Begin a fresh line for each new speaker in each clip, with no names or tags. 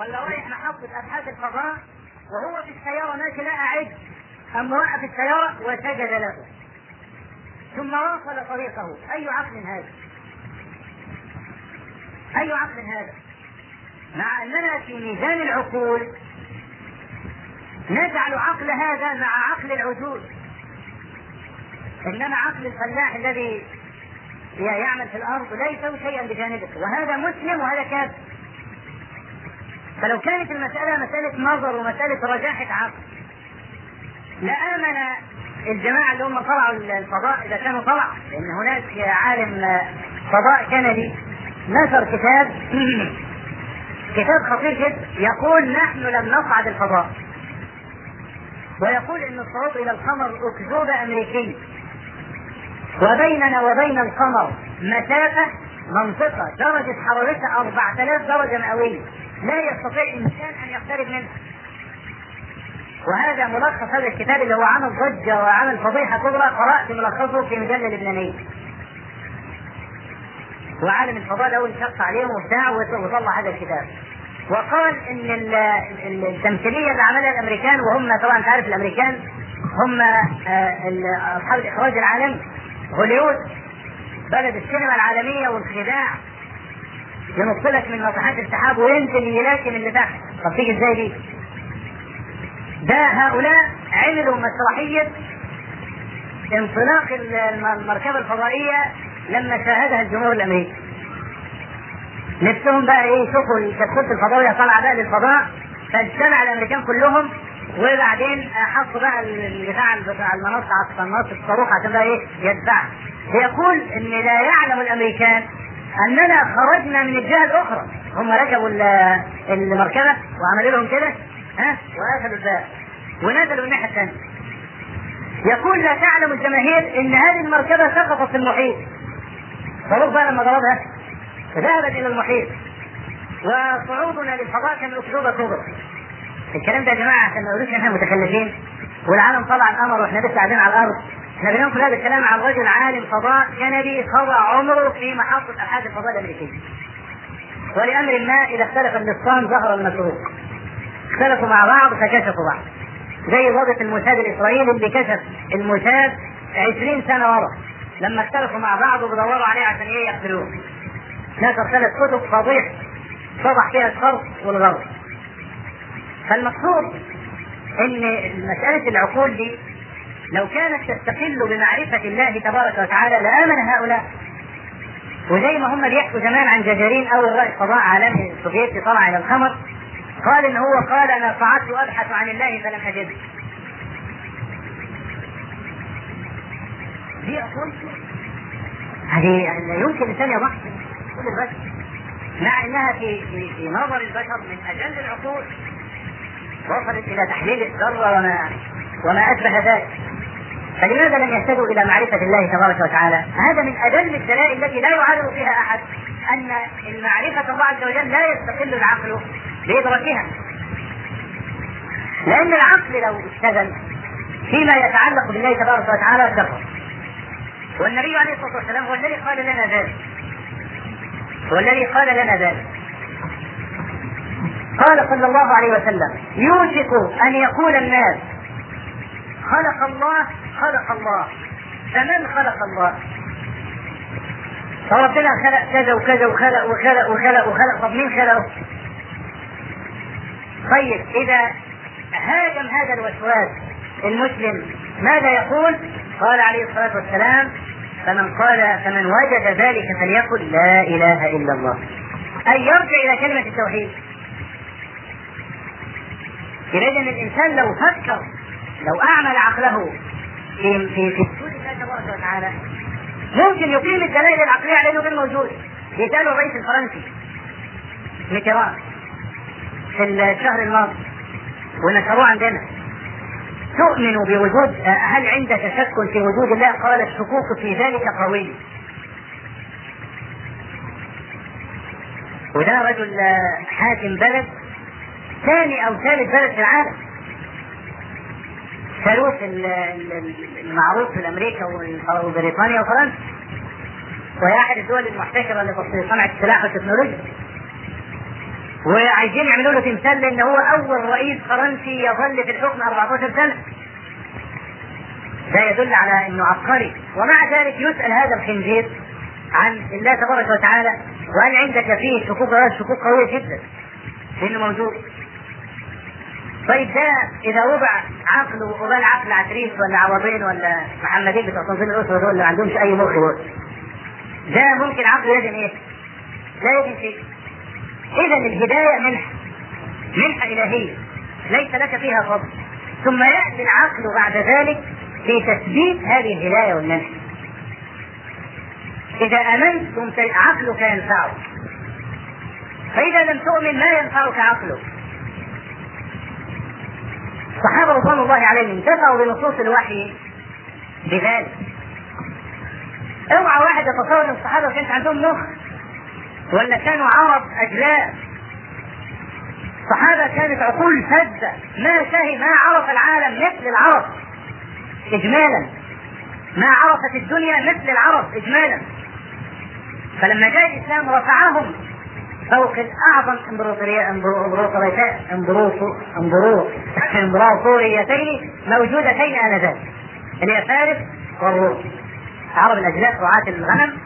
ولا رايح محطة أبحاث الفضاء وهو في السيارة ماشي لقى عجل أم وقف السيارة وسجد له ثم واصل طريقه أي عقل هذا؟ أي عقل هذا؟ مع أننا في ميزان العقول نجعل عقل هذا مع عقل العجول إنما عقل الفلاح الذي يعمل في الأرض لا يسوي شيئا بجانبه وهذا مسلم وهذا كافر فلو كانت المسألة مسألة نظر ومسألة رجاحة عقل لآمن الجماعة اللي هم طلعوا الفضاء إذا كانوا طلع لأن هناك عالم فضاء كندي نشر كتاب كتاب خطير جدا يقول نحن لم نصعد الفضاء. ويقول إن الصعود إلى القمر اكذوبه امريكيه وبيننا وبين القمر مسافة منطقة درجة حرارتها 4000 درجة مئوية. لا يستطيع انسان أن يقترب منها. وهذا ملخص هذا الكتاب اللي هو عمل ضجه وعمل فضيحه كبرى قرأت ملخصه في مجله لبنانيه وعالم الفضاء ده انشق عليهم وبتاع وطلع هذا الكتاب. وقال إن التمثيلية اللي عملها الأمريكان وهم طبعا أنت عارف الأمريكان هم أصحاب الإخراج العالمي. هوليوود بلد السينما العالمية والخداع ينط لك من ناطحات السحاب وينزل يلاكم اللي تحت طب تيجي إزاي دي؟ ده هؤلاء عملوا مسرحية انطلاق المركبة الفضائية لما شاهدها الجمهور الأمريكي. نفسهم بقى إيه؟ يشوفوا الكتكوت الفضائية طالعة بقى للفضاء فاجتمع الأمريكان كلهم وبعدين حطوا بقى البتاع بتاع المنصه على الصاروخ عشان بقى إيه؟ يدفع يقول إن لا يعلم الأمريكان أننا خرجنا من الجهة الأخرى. هم ركبوا المركبة وعملوا لهم كده ها؟ وقفلوا الباب. ونزلوا الناحية الثانية. يقول لا تعلم الجماهير إن هذه المركبة سقطت في المحيط. صاروخ بقى لما ضربها. ذهبت إلى المحيط. وصعودنا للفضاء كان اكذوبه كبرى الكلام ده يا جماعة عشان ما يقولوش إحنا متخلفين والعالم طلع القمر وإحنا لسه قاعدين على الأرض. إحنا بننقل هذا الكلام عن رجل عالم فضاء كندي قضى عمره في محطه ابحاث الفضاء الأمريكية. ولأمر ما إذا اختلف النصان ظهر المسروق. اختلفوا مع بعض فكشفوا بعض. زي ضابط الموساد الإسرائيلي اللي كشف الموساد 20 سنة ورا. لما اختلفوا مع بعض وبيدوروا عليه عشان إيه يقتلوه. نشر ثلاث كتب فضيح فضح فيها الشرق والغرب فالمقصود إن مسألة العقول دي لو كانت تستقل بمعرفة الله تبارك وتعالى لآمن هؤلاء. وزي ما هم بيحكوا زمان عن جاجارين أول رائد فضاء عالمي سوفيتي طلع إلى القمر قال إن هو قال أنا قعدت ابحث عن الله فلم أجده. دي أقول هذه لا يمكن الإنسان يضحك كل مع إنها في في, نظر البشر من أجل العقول وصلت إلى تحليل الذره وما وما أشبه ذلك. فلماذا لم يهتدوا إلى معرفة الله تبارك وتعالى؟ هذا من أجل الدلائل التي لا يعارض فيها أحد أن المعرفة الله عز وجل لا يستقل العقل بادراكها. لأن العقل لو اشتغل فيما يتعلق بالله تبارك وتعالى كفر. والنبي عليه الصلاة والسلام هو الذي قال لنا ذلك. هو الذي قال لنا ذلك. قال صلى الله عليه وسلم يوشك أن يقول الناس خلق الله خلق الله. فمن خلق الله؟ فربنا خلق كذا وكذا وخلق وخلق وخلق وخلق. طب مين خلقه؟ طيب إذا هاجم هذا الوسواس المسلم ماذا يقول؟ قال عليه الصلاة والسلام فمن قال فمن وجد ذلك فليقل لا إله إلا الله. أي يرجع إلى كلمة التوحيد. اذا الإنسان لو فكر لو أعمل عقله في في في وجود الله تبارك وتعالى ممكن يقيم الدلائل العقلية على انه غير موجود يساله الرئيس الفرنسي ميتران في الشهر الماضي ونشروه عندنا تؤمن بوجود هل عندك شك في وجود الله؟ قال الشكوك في ذلك قوي. وده رجل حاكم بلد ثاني أو ثالث بلد في العالم. ثالوث المعروف في أمريكا وبريطانيا وفرنسا. وهي أحد الدول المحتكرة لصناعه السلاح والتكنولوجيا. وعايزين يعملوا له تمثال لأن هو أول رئيس فرنسي يظل في الحكم 14 سنة ده يدل على إنه عبقري ومع ذلك يسأل هذا الخنزير عن الله تبارك وتعالى وهل عندك فيه شكوك شكوك قوية جدا لأنه موجود طيب ده إذا وضع عقل وقبال عقل عتريس ولا عوضين ولا محمدين بتوع تنظيم الأسرة دول اللي ما عندهمش أي مخ. دول ده ممكن عقله يدن إيه؟ لا يدن شيء. اذا الهداية منحه منحة إلهية. ليس لك فيها فضل. ثم يأتي العقل بعد ذلك في تثبيت هذه الهداية والمنحه إذا امنت عقلك ينفعك فإذا لم تؤمن ما ينفعك عقلك. الصحابة رضوان الله عليهم انتفعوا بنصوص الوحي بذلك اوعى واحد يتصور إن الصحابة كانت عندهم مخ ولا كانوا عرب أجلاء. الصحابة كانت عقول سادة ما شهي ما عرف العالم مثل العرب اجمالا. ما عرفت الدنيا مثل العرب اجمالا. فلما جاء الإسلام رفعهم فوق امبراطوريه إمبراطوريتين. إمبراطوريتين موجودتين آنذاك. اللي هي فارس والروم. عرب الاجلاء رعاة الغنم.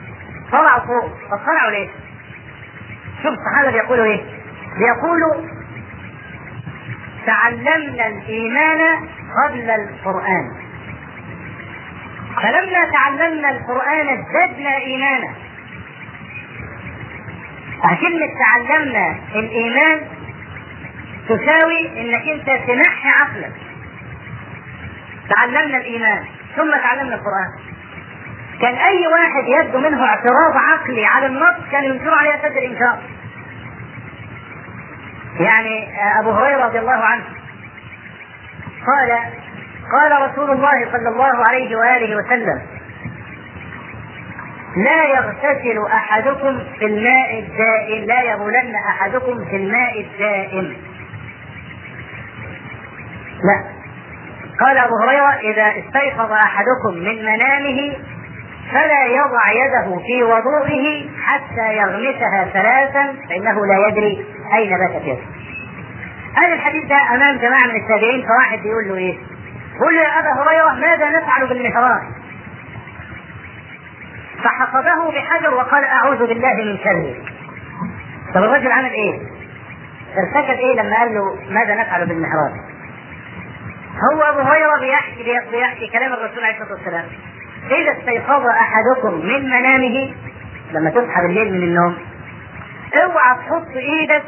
طلعوا فوق. طب ليه؟ شوف الصحابة بيقولوا إيه؟ بيقولوا تعلمنا الإيمان قبل القرآن. فلما تعلمنا القرآن ازددنا إيمانا. فكلمة تعلمنا الإيمان تساوي إنك أنت تنحي عقلك. تعلمنا الإيمان ثم تعلمنا القرآن. كان أي واحد يبدو منه اعتراض عقلي على النص كان ينكر عليه أشد الإنكار. يعني أبو هريرة رضي الله عنه قال قال رسول الله صلى الله عليه وآله وسلم لا يغتسل أحدكم في الماء الدائم لا يبولن أحدكم في الماء الدائم لا قال أبو هريرة إذا استيقظ أحدكم من منامه فلا يضع يده في وضوئه حتى يغمسها ثلاثا فإنه لا يدري أين باتت يده. هذا الحديث ده أمام جماعة من التابعين فواحد بيقول له إيه؟ قل يا أبا هريرة ماذا نفعل بالمحراب؟ فحفظه بحجر وقال أعوذ بالله من شره. طب الرجل عمل إيه؟ ارتكب إيه لما قال له ماذا نفعل بالمحراب؟ هو أبو هريرة بيحكي بيحكي كلام الرسول عليه الصلاة والسلام. إذا استيقظ أحدكم من منامه لما تصحى بالليل من النوم اوعى تحط إيدك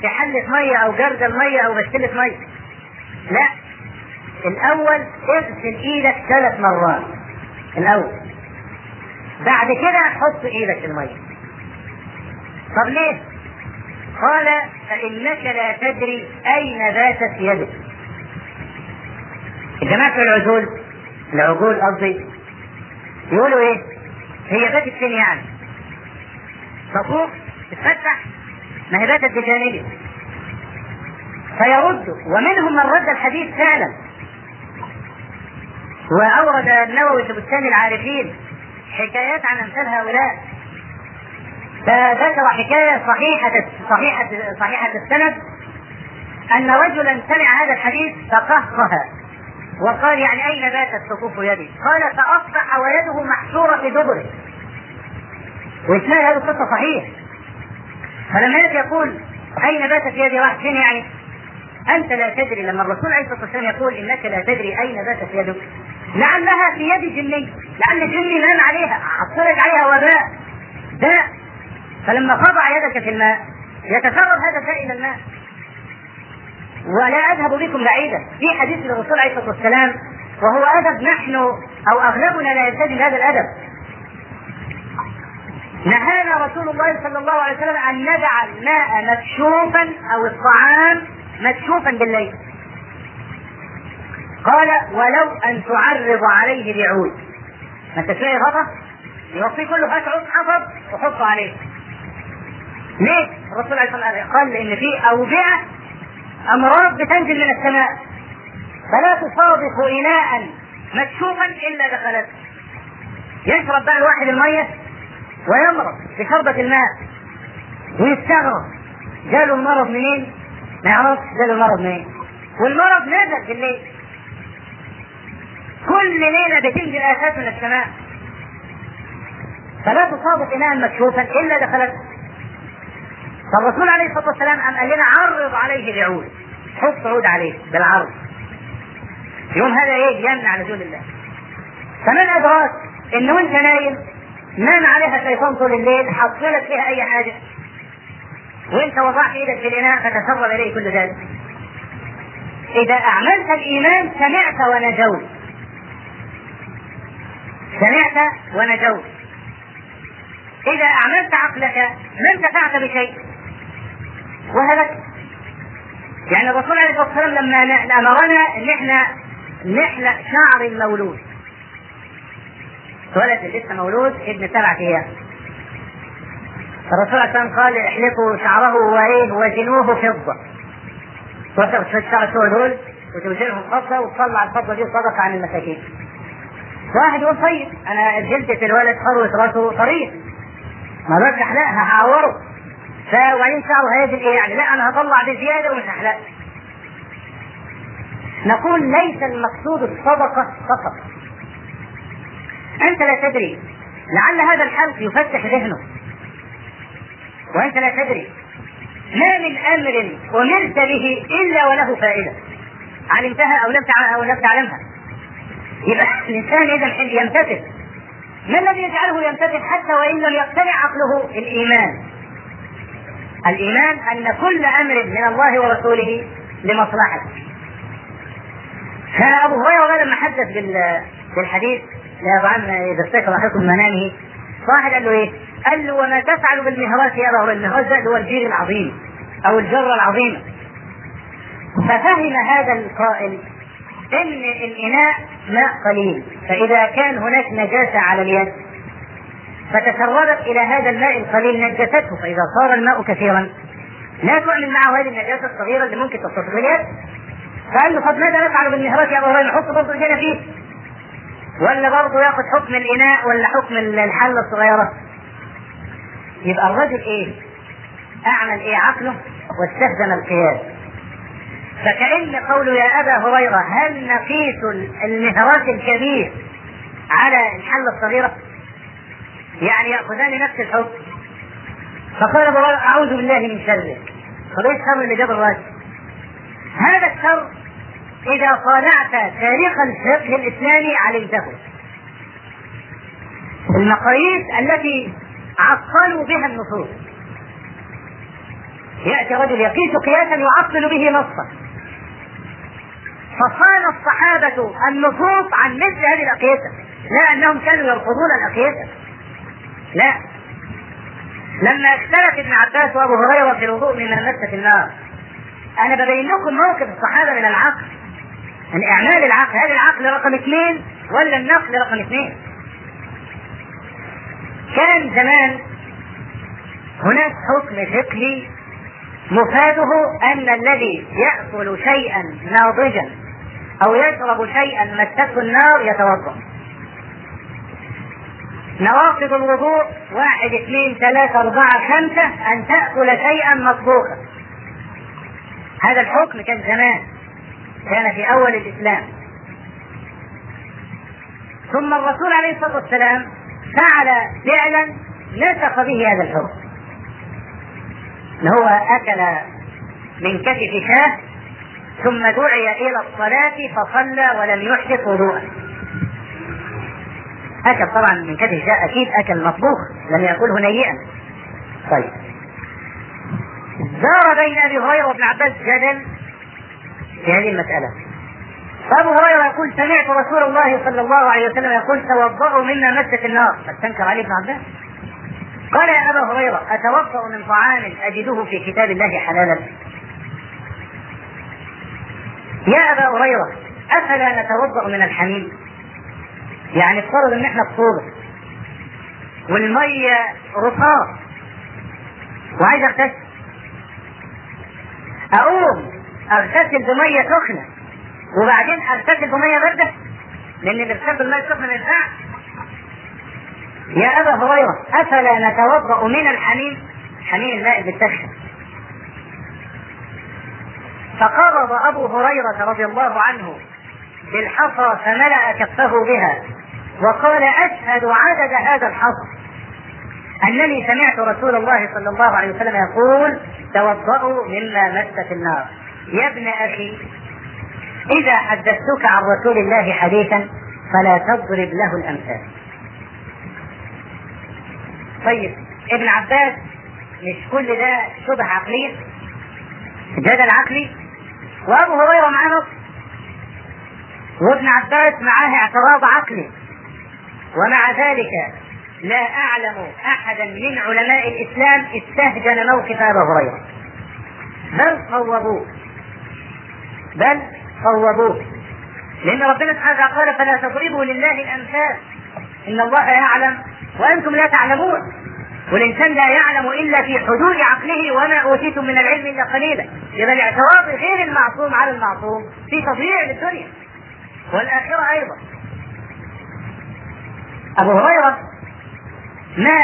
في حلة مية أو جردل مية أو بستلة مية. لا. الأول اغسل إيدك ثلاث مرات. الأول. بعد كده حط إيدك في المية. طب ليه؟ قال فإنك لا تدري أين باتت يدك. الجماعة في العجول العجول قصدي يقولوا إيه؟ هي باتت فين يعني؟ تفوق تتفتح ما هي باتت بجانبه. فيرد ومنهم من رد الحديث فعلا. وأورد النووي في بستان العارفين حكايات عن امثال هؤلاء فذكر حكاية صحيحة صحيحة صحيحة السند أن رجلا سمع هذا الحديث فقهقه وقال يعني أين باتت صفوف يدي؟ قال فأصبح ويده محشورة في دبره. واسناد هذه القصة صحيح. فلما يقول أين باتت يدي راح فين يعني؟ أنت لا تدري لما الرسول عليه الصلاة والسلام يقول إنك لا تدري أين باتت يدك لعلها في يد جني. لعل جني نام عليها. حصلت عليها وباء داء. فلما خضع يدك في الماء يتسرب هذا الداء إلى الماء. ولا أذهب بكم بعيدا. في حديث للرسول عليه الصلاة والسلام وهو ادب نحن أو أغلبنا لا يلتزم هذا الأدب. نهانا رسول الله صلى الله عليه وسلم أن ندع الماء مكشوفا أو الطعام مكشوفا بالليل. قال ولو أن تعرض عليه بعود. ما انت تلاقي غطا؟ يوصيه كله هات عود حفظ وحطه عليه. ليه؟ الرسول عليه الصلاة والسلام قال إن في اوبئه أمراض بتنزل من السماء. فلا تصادف إناء مكشوفا إلا دخلته يشرب بقى الواحد المية ويمرض بشربة الماء. ويستغرب جاله المرض منين؟ ما يعرفش جاله المرض منين. والمرض نزل بالليل. كل ليلة بتنزل آفات من السماء. فلا تصادف إناء مكشوفا إلا دخلت فالرسول عليه الصلاة والسلام قام قال لنا عرض عليه بعود. حط عود عليه بالعرض. يوم هذا إيه؟ يمنع نزول الله. فمن أدراك إن وأنت نايم نام عليها شيطان طول الليل حط لك فيها أي حاجة. وأنت وضعت إيدك في الإناء فتسرب إليه كل ذلك. إذا أعملت الإيمان سمعت ونجوت. سمعت ونجوت. إذا أعملت عقلك ما انتفعت بشيء؟ وهلكت يعني الرسول عليه الصلاة والسلام لما امرنا إن إحنا نحلق شعر المولود. ولد لسه مولود ابن سبعة أيام. الرسول عليه الصلاة قال احلقوا شعره وإيه وزنوه فضة. وتاخد شوية شعر شو دول وتوزنهم فضه وتطلع الفضة دي صدقه عن المساكين. واحد يقول طيب أنا جلدة الولد فروة راسه طريق ما بقدر احلقها هعوره فوبعدين شعره هيزن إيه يعني لا أنا هطلع بزيادة ومش هحلقها نقول ليس المقصود الصدقة فقط. أنت لا تدري. لعل هذا الحلق يفتح ذهنه. وأنت لا تدري. ما من أمر أمرت به إلا وله فائدة. علمتها أو لم أو لم تعلمها. يبقى الإنسان اذا يمتثل ما الذي يجعله يمتثل حتى وإن لم يقتنع عقله؟ الإيمان. الإيمان أن كل أمر من الله ورسوله لمصلحته فأبو هريرة لما حدث بالحديث أبو عم إذا استيقظ احدكم منامه واحد قال له إيه؟ قال له وما تفعل بالمهراس يا أبا المهراس ده هو الجير العظيم أو الجرة العظيمة. ففهم هذا القائل إن الإناء ماء قليل فإذا كان هناك نجاسة على اليد فتسربت إلى هذا الماء القليل نجسته فإذا صار الماء كثيرا. لا تعمل معه هذه النجاسة الصغيرة اللي ممكن تصطدم اليد؟ فقال له طب ماذا نفعل بالمهرات يا ابو هريره نحط برضه ايدينا فيه. ولا برضه ياخذ حكم الإناء ولا حكم الحلة الصغيرة؟ يبقى الرجل إيه؟ أعمل إيه عقله واستخدم القياس. فكأن قوله يا أبا هريرة هل نقيس المهرات الكبير على الحلة الصغيرة؟ يعني يأخذان نفس الحكم. فقال أبو هريرة أعوذ بالله من شره. طب إيش الشر اللي؟ هذا الشر إذا طالعت تاريخ الفقه الإسلامي علمته. المقاييس التي عطلوا بها النصوص. يأتي رجل يقيس قياسا يعطل به نصا. فصان الصحابة النصوص عن مثل هذه الأقيسة لا أنهم كانوا يرفضون الأقيسة لا. لما اختلف ابن عباس وأبو هريرة في الوضوء من مسه النار أنا ببين لكم موقف الصحابة من العقل. من إعمال العقل. هل العقل رقم اثنين ولا النقل رقم اثنين؟ كان زمان هناك حكم فقهي مفاده أن الذي يأكل شيئا ناضجا أو يشرب شيئا مسته النار يتوضأ. نواقض الوضوء واحد اثنين ثلاثة أربعة خمسة أن تأكل شيئا مطبوخا. هذا الحكم كان زمان كان في أول الإسلام. ثم الرسول عليه الصلاة والسلام فعل فعلا نسخ به هذا الحكم. هو أكل من كتف شاة ثم دعي إلى الصلاة فصلى ولم يحدث وضوءا أكل طبعا من كتف شاء أكيد أكل مطبوخ لم يأكله نيئا. طيب. دار بين أبي هريرة وابن عباس جدل في هذه المسألة. فأبو هريرة يقول سمعت رسول الله صلى الله عليه وسلم يقول توضؤوا مما مست النار. فاستنكر عليه ابن عباس قال يا أبا هريرة أتوضأ من طعام أجده في كتاب الله حلالا؟ يا أبا هريرة أفلا نتوضأ من الحميم؟ يعني افترض إن إحنا في صوبة والمية رصاص وعايز أغتسل. أقوم أغتسل بمية سخنة وبعدين أغتسل بمية باردة؟ لأن الاغتسال بالمية السخنة ما ينفعش. يا أبا هريرة أفلا نتوضأ من الحميم؟ حميم الماء بالسخن فقبض أبو هريرة رضي الله عنه بالحصى فملأ كفه بها وقال أشهد عدد هذا الحصى أنني سمعت رسول الله صلى الله عليه وسلم يقول توضؤوا مما مست النار. يا ابن أخي إذا حدثتك عن رسول الله حديثا فلا تضرب له الأمثال. طيب ابن عباس مش كل ده شبه عقليه جدل عقلي؟ وابو هريرة معاه نص. وابن عباس معاه اعتراض عقلي. ومع ذلك لا أعلم أحدا من علماء الإسلام استهجن موقف ابي هريرة. بل صوبوه بل صوبوه لأن ربنا سبحانه قال فلا تضربوا لله الأمثال. إن الله يعلم وأنتم لا تعلمون. والإنسان لا يعلم إلا في حدود عقله وما أوتيتم من العلم إلا قليلا. يبقى الاعتراض غير المعصوم على المعصوم في تضييع للدنيا. والآخرة أيضا. أبو هريرة ما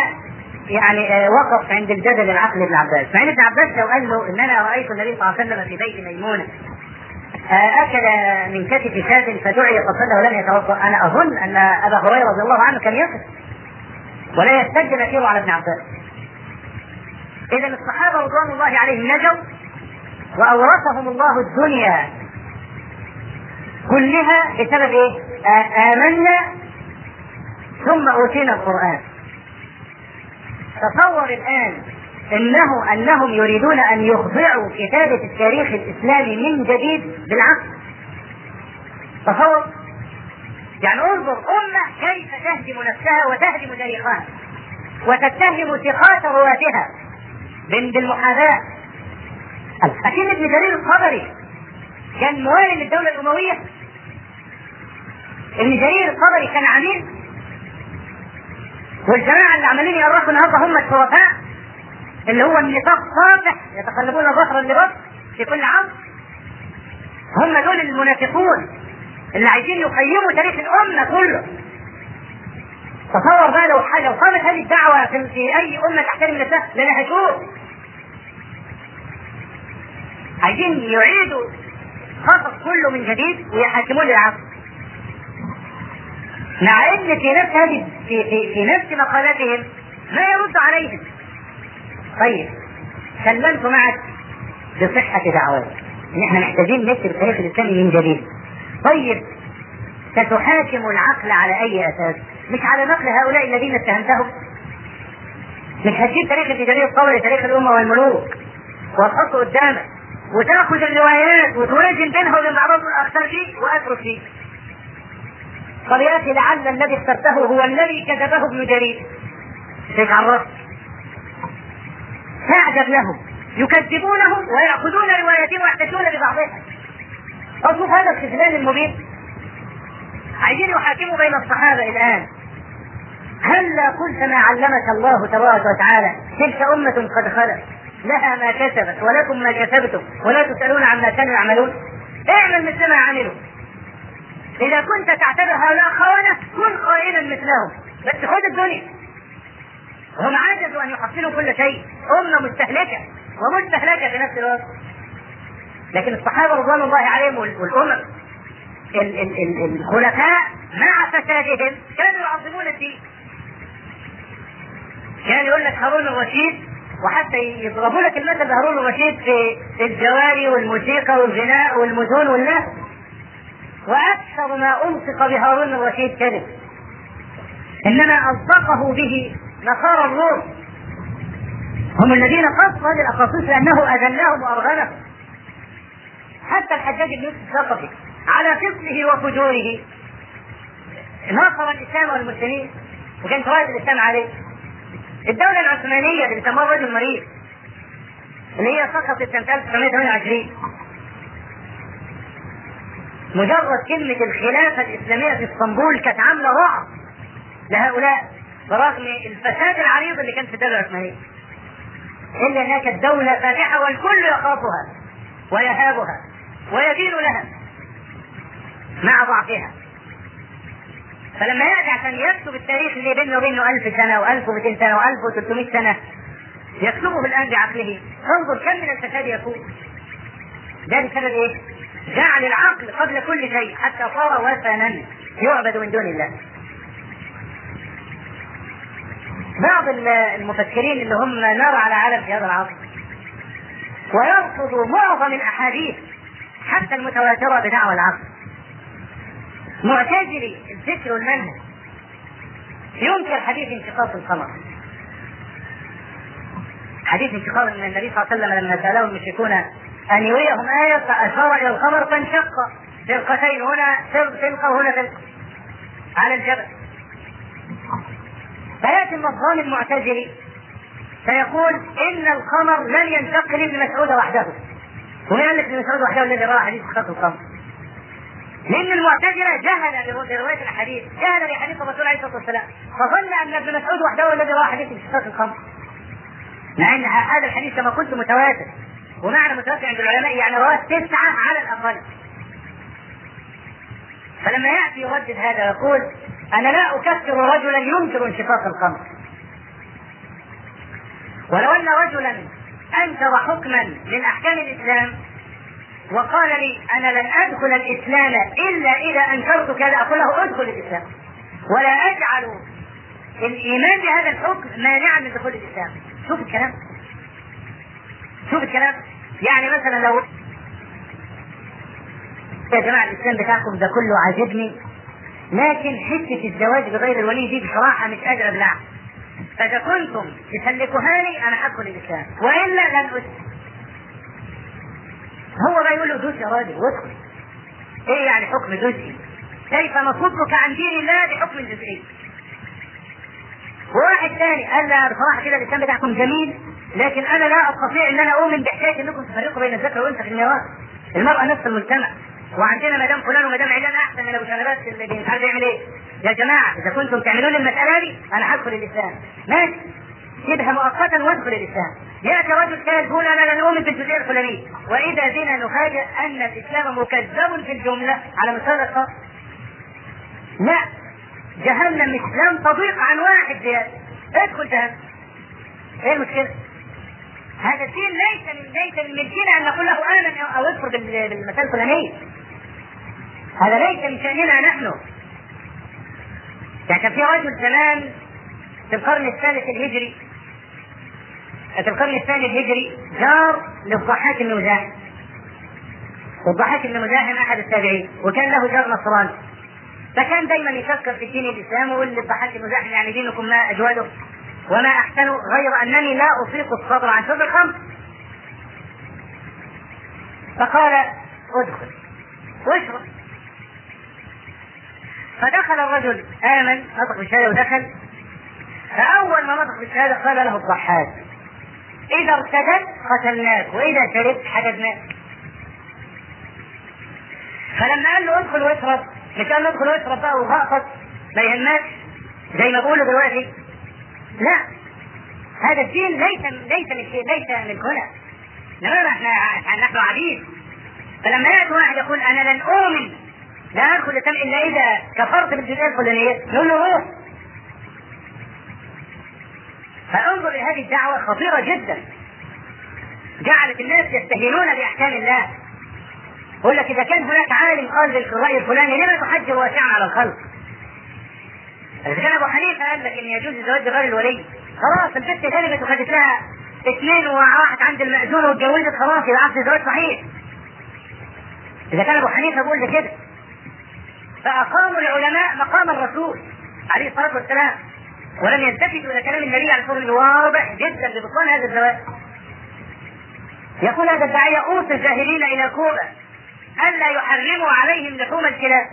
يعني آه، وقف عند الجدل العقلي ابن عباس. مع إن ابن عباس لو قال له إن أنا رأيت النبي صلى الله عليه وسلم في بيت ميمونة آه، أكل من كتف شاة فدعي فصلى ولم يتوضأ. أنا أظن أن أبا هريرة رضي الله عنه كان يقف ولا يستجد نكيره على ابن عباس. اذا الصحابة رضوان الله عليهم نجوا وأورثهم الله الدنيا كلها بسبب إيه؟ آمنا ثم أوتينا القرآن. تصور الآن انه أنهم يريدون أن يخضعوا كتابة التاريخ الإسلامي من جديد بالعكس تصور يعني انظر أمة كيف تهدم نفسها وتهدم تاريخها وتتهم ثقات رواتها بالمحاذاه أكيد ابن جرير الطبري كان موالي للدولة الأموية. ابن جرير الطبري كان عميل. والجماعة اللي عمالين يؤرخوا النهارده هم الشرفاء اللي هو النفاق صافح يتقلبون ظهرا لبطن في كل عصر هم دول المنافقون. اللي عايزين يقيموا تاريخ الأمة كله. تصور بقى لو حاجة لو قامت هذه الدعوة في, أي أمة تحترم نفسها لنهجوه عايزين يعيدوا خطط كله من جديد ويحاكمون للعصر. مع إن في نفس هذه في, في, في نفس مقالاتهم ما يرد عليهم. طيب سلمت معك بصحة دعوتك ان إحنا محتاجين نكتب التاريخ الاسلامي من جديد. طيب ستحاكم العقل على أي أساس؟ مش على نقل هؤلاء الذين اتهمتهم؟ مش هتجيب تاريخ التجارية الطولي تاريخ الأمة والملوك وتحطه قدامك وتأخذ الروايات وتوازن بينها وبين بعضها اختار فيه وأترك فيه طب يا أخي لعل الذي اخترته هو الذي كتبه ابن جرير. هيك عرفت. تعجب لهم يكذبونهم ويأخذون رواياتهم ويحتجون ببعضها أشوف هذا الخذلان المبين. عايزين يحاكموا بين الصحابة الآن. هلا قلت ما علمك الله تبارك وتعالى؟ تلك أمة قد خلت. لها ما كسبت ولكم ما كسبتم ولا تسألون عما كانوا يعملون. اعمل مثل ما عملوا. إذا كنت تعتبر هؤلاء خونة كن خائنا مثلهم. بس خذ الدنيا. هم عجزوا أن يحصلوا كل شيء. أمة مستهلكة ومستهلكة في نفس الوقت. لكن الصحابة رضوان الله عليهم والأمم الخلفاء مع فسادهم كانوا يعظمون الدين. كان يقول لك هارون الرشيد وحتى يضربوا لك المثل بهارون الرشيد في الجواري والموسيقى والغناء والمزون والناس وأكثر ما انطق بهارون الرشيد كذب. إنما أصدقه به نصارى الروم. هم الذين قصوا هذه الأقاصيص لأنه أذلهم وأرغمهم. حتى الحجاج بن يوسف الثقفي على فصله وفجوره. ناصر الإسلام والمسلمين وكان فوائد الإسلام عليه. الدولة العثمانية اللي بيسموها الرجل مريض اللي هي سقطت سنة 1928 مجرد كلمة الخلافة الإسلامية في إسطنبول كانت عاملة رعب لهؤلاء برغم الفساد العريض اللي كان في الدولة العثمانية. إلا أنها كانت دولة فاتحة والكل يخافها ويهابها. ويدين لها مع ضعفها فلما يأتي عشان يكتب التاريخ اللي بينه وبينه ألف سنة وألف ومئتين سنة وألف وثلاثمائة سنة يكتبه الآن بعقله انظر كم من الفساد يكون ده بسبب إيه؟ جعل العقل قبل كل شيء حتى صار وثنا يعبد من دون الله. بعض المفكرين اللي هم نار على علم في هذا العصر ويرفض معظم الأحاديث حتى المتواتره بدعوى العقل. معتزلي الفكر والمنهج. ينكر حديث انشقاق القمر. حديث انشقاق ان النبي صلى الله عليه وسلم لما سألهم المشركون ان يريهم آية فأشار إلى القمر فانشق. فرقتين هنا فرقة وهنا فرقه على الجبل. فياتي النظام المعتزلي فيقول إن القمر لن ينتقل لابن مسعود وحده. قال لك ابن مسعود وحده الذي رأى حديث انشقاق القمر. لأن المعتزلة جهل بروايه الحديث جهل بحديث الرسول عليه الصلاة والسلام فظن أن ابن مسعود وحده الذي رأى حديث انشقاق القمر. مع إن هذا الحديث كما قلت متواتر ومعنى متواتر عند العلماء يعني رواه تسعة على الأقل. فلما يأتي يردد هذا يقول أنا لا أكفر رجلا ينكر انشقاق القمر. ولو أن رجلا أنكر حكما من أحكام الإسلام وقال لي أنا لن أدخل الإسلام إلا إذا أنكرت كذا أقول له ادخل الإسلام. ولا أجعل الإيمان بهذا الحكم مانعا من دخول الإسلام. شوف الكلام. شوف الكلام. يعني مثلا لو يا جماعة الإسلام بتاعكم ده كله عاجبني لكن حتة الزواج بغير الولي دي بصراحة مش قادر ابلعها فاذا كنتم تسلكوهاني أنا هدخل الإسلام. وإلا لن اسلم هو بقى يقول له دوس يا راجل وادخل إيه يعني حكم جزئي كيف نصدك عن دين الله بحكم جزئي وواحد ثاني قال لا بصراحة كده الإسلام بتاعكم جميل لكن أنا لا أستطيع إن أنا أؤمن بحكاية إنكم تفرقوا بين الذكر والأنثى في الميراث. المرأة نفس المجتمع. وعندنا مدام فلان ومدام علان أحسن من أبو شنبات اللي مش عارف يعمل إيه؟ يا جماعة إذا كنتم تعملون المسألة دي أنا هدخل الإسلام. ماشي؟ شبه مؤقتا وادخل الإسلام. ياتي رجل ثالث يقول أنا لن اؤمن بالجزئيه الفلانية. وإذا بنا نفاجئ أن الإسلام مكذب في الجملة على مثال الخاص لا. جهنم مش لم تضيق عن واحد زياده ادخل جهنم. إيه المشكلة؟ هذا الدين ليس من ليس من ملكنا أن نقول له آمن أو اكفر بالمسألة الفلانية. هذا ليس من شأننا نحن. يعني كان في رجل زمان في القرن الثالث الهجري في القرن الثاني الهجري جار للضحاك بن مزاحم والضحاك بن مزاحم أحد التابعين وكان له جار نصراني. فكان دايما يفكر في دين الإسلام ويقول للضحاك بن مزاحم يعني دينكم ما اجوده وما أحسنه غير أنني لا اطيق الصبر عن شرب الخمر فقال ادخل واشرب. فدخل الرجل آمن نطق بالشهاده ودخل. فأول ما نطق بالشهاده قال له الضحاك إذا ارتدت قتلناك وإذا شربت حددناك. فلما قال له ادخل واشرب مش قال له ادخل واشرب بقى وغقط ما يهمكش زي ما بقولوا دلوقتي. لا هذا الدين ليس ليس من ليس من هنا. انما إحنا نحن عبيد. فلما يأتي واحد يقول أنا لن أؤمن لا ادخل الاسلام الا إذا كفرت بالجزئيه الفلانيه نقول له روح فانظر إلى هذه الدعوة خطيرة جدا. جعلت الناس يستهينون بأحكام الله. يقول لك إذا كان هناك عالم قال بالراي الفلاني لما تحجر واسعا على الخلق؟ إذا كان أبو حنيفة قال لك إن يجوز زواج غير الولي. خلاص البنت غلبت وخدت لها اثنين وراحت عند المأذون واتجوزت خلاص يبقى عقد الزواج صحيح. إذا كان أبو حنيفة بيقول كده. فأقاموا العلماء مقام الرسول عليه الصلاة والسلام ولم يلتفتوا إلى كلام النبي عليه الصلاة والسلام. واضح جدا ببطلان هذا الزواج. يقول هذا الداعيه اوصي الجاهلين إلى كوبا الا يحرموا عليهم لحوم الكلاب.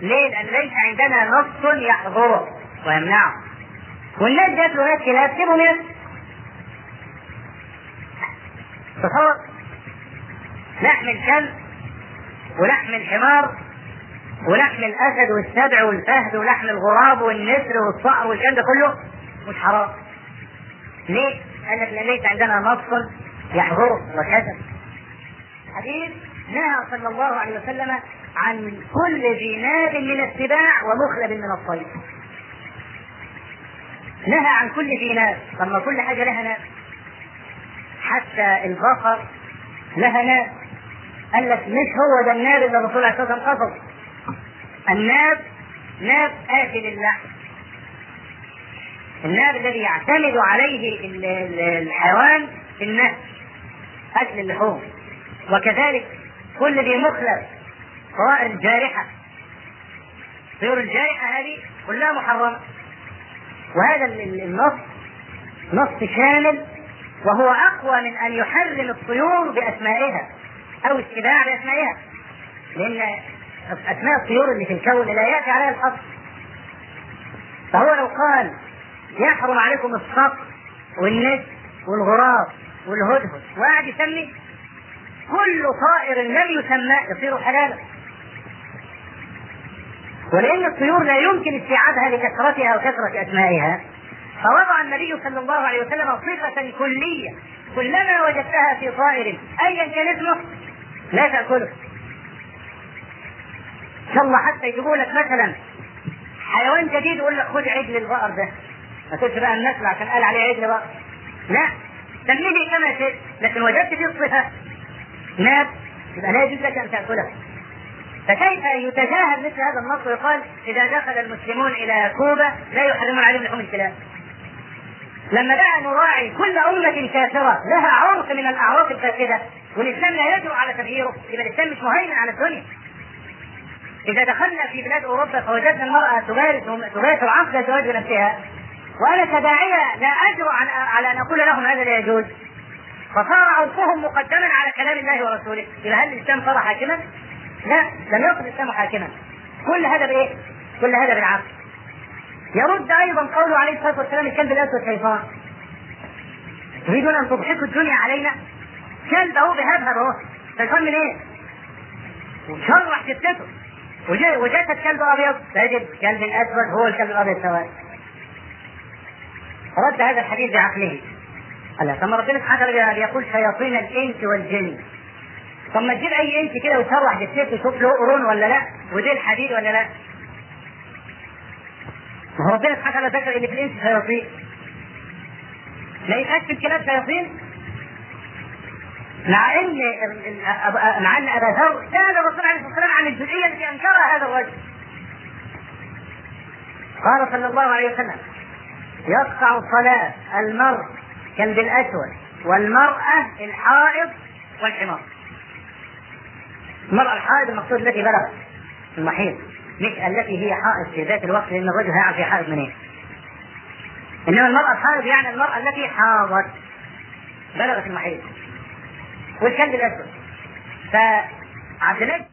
ليه؟ لأن ليس عندنا نص يحظره ويمنعه. والناس جات له كلاب سيبهم ياكلوا تصور لحم الكلب ولحم الحمار. ولحم الأسد والسبع والفهد ولحم الغراب والنسر والصقر والكلام ده كله مش حرام. ليه؟ قال لك ليس عندنا نص يحظره وكذا. حديث نهى صلى الله عليه وسلم عن كل ذي ناب من السباع ومخلب من الطير. نهى عن كل ذي ناب. طب ما كل حاجة لها ناب. حتى البقر لها ناب. قال لك مش هو ده الناب اللي الرسول عليه الصلاة والسلام قصد الناب ناب آكل اللحم الناب الذي يعتمد عليه الحيوان في النهب أكل اللحوم. وكذلك كل ذي مخلب طائر الجارحة. طيور الجارحة هذه كلها محرمة. وهذا النص نص شامل وهو أقوى من أن يحرم الطيور بأسمائها أو السباع بأسمائها. لأن أسماء الطيور اللي في الكون لا يأتي عليها الحصر فهو لو قال يحرم عليكم الصقر والنسر والغراب والهدهد وقعد يسمي كل طائر لم يسمى يصير حلالا. ولأن الطيور لا يمكن استيعابها لكثرتها وكثرة أسمائها فوضع النبي صلى الله عليه وسلم صفة كلية كلما وجدتها في طائر أيا كان اسمه لا تأكله. إن شاء الله حتى يجيبوا لك مثلا حيوان جديد يقول لك خد عجل البقر ده. ما تقولش بقى النسل عشان قال عليه عجل بقر. لا سميه كما شئت لكن وجدت فيه الصفة. ناب يبقى لا يجوز لك أن تأكله. فكيف يتجاهل مثل هذا النص ويقال إذا دخل المسلمون إلى كوبا لا يحرمون عليهم لحوم الكلاب؟ لما بقى نراعي كل أمة كافرة لها عرف من الأعراف الفاسدة والإسلام لا يجرؤ على تغييره. يبقى الإسلام مش مهيمن على الدنيا. إذا دخلنا في بلاد أوروبا فوجدنا المرأة تمارس تمارس عقد زواج بنفسها. وأنا كداعية لا أجرؤ على أن أقول لهم هذا لا يجوز. فصار عرفهم مقدما على كلام الله ورسوله. إذا هل الإسلام صار حاكما؟ لا لم يصل الإسلام حاكما. كل هذا بإيه؟ كل هذا بالعقل يرد أيضا قوله عليه الصلاة والسلام الكلب الأسود شيطان تريدون أن تضحكوا الدنيا علينا؟ كلب اهو بهبهب أهو. شيطان من إيه؟ وشرح جثته. وجسد كلب ابيض تجد كلب الاسود هو الكلب الأبيض سواء. رد هذا الحديث بعقله. قال ثم ربنا سبحانه وتعالى يقول شياطين الإنس والجن. طب ما تجيب أي إنس كده وتشرح جثته وشوف له قرون ولا لا وديل حديد ولا لا. ما هو ربنا سبحانه وتعالى ذكر إن في الإنس شياطين. لا يتأكد في الكلاب شياطين؟ مع ان مع ان أبا ذر سال الرسول عليه الصلاة والسلام عن الجزئيه التي انكرها هذا الرجل. قال صلى الله عليه وسلم يقطع صلاة المرء كلب الأسود والمرأة الحائض والحمار. المرأة الحائض المقصود التي بلغت المحيط مش التي هي حائض في ذات الوقت لأن الرجل هيعرف هي حائض منين. إنما المرأة الحائض يعني المرأة التي حاضت بلغت المحيط. والكلب الأسود. فعبد الله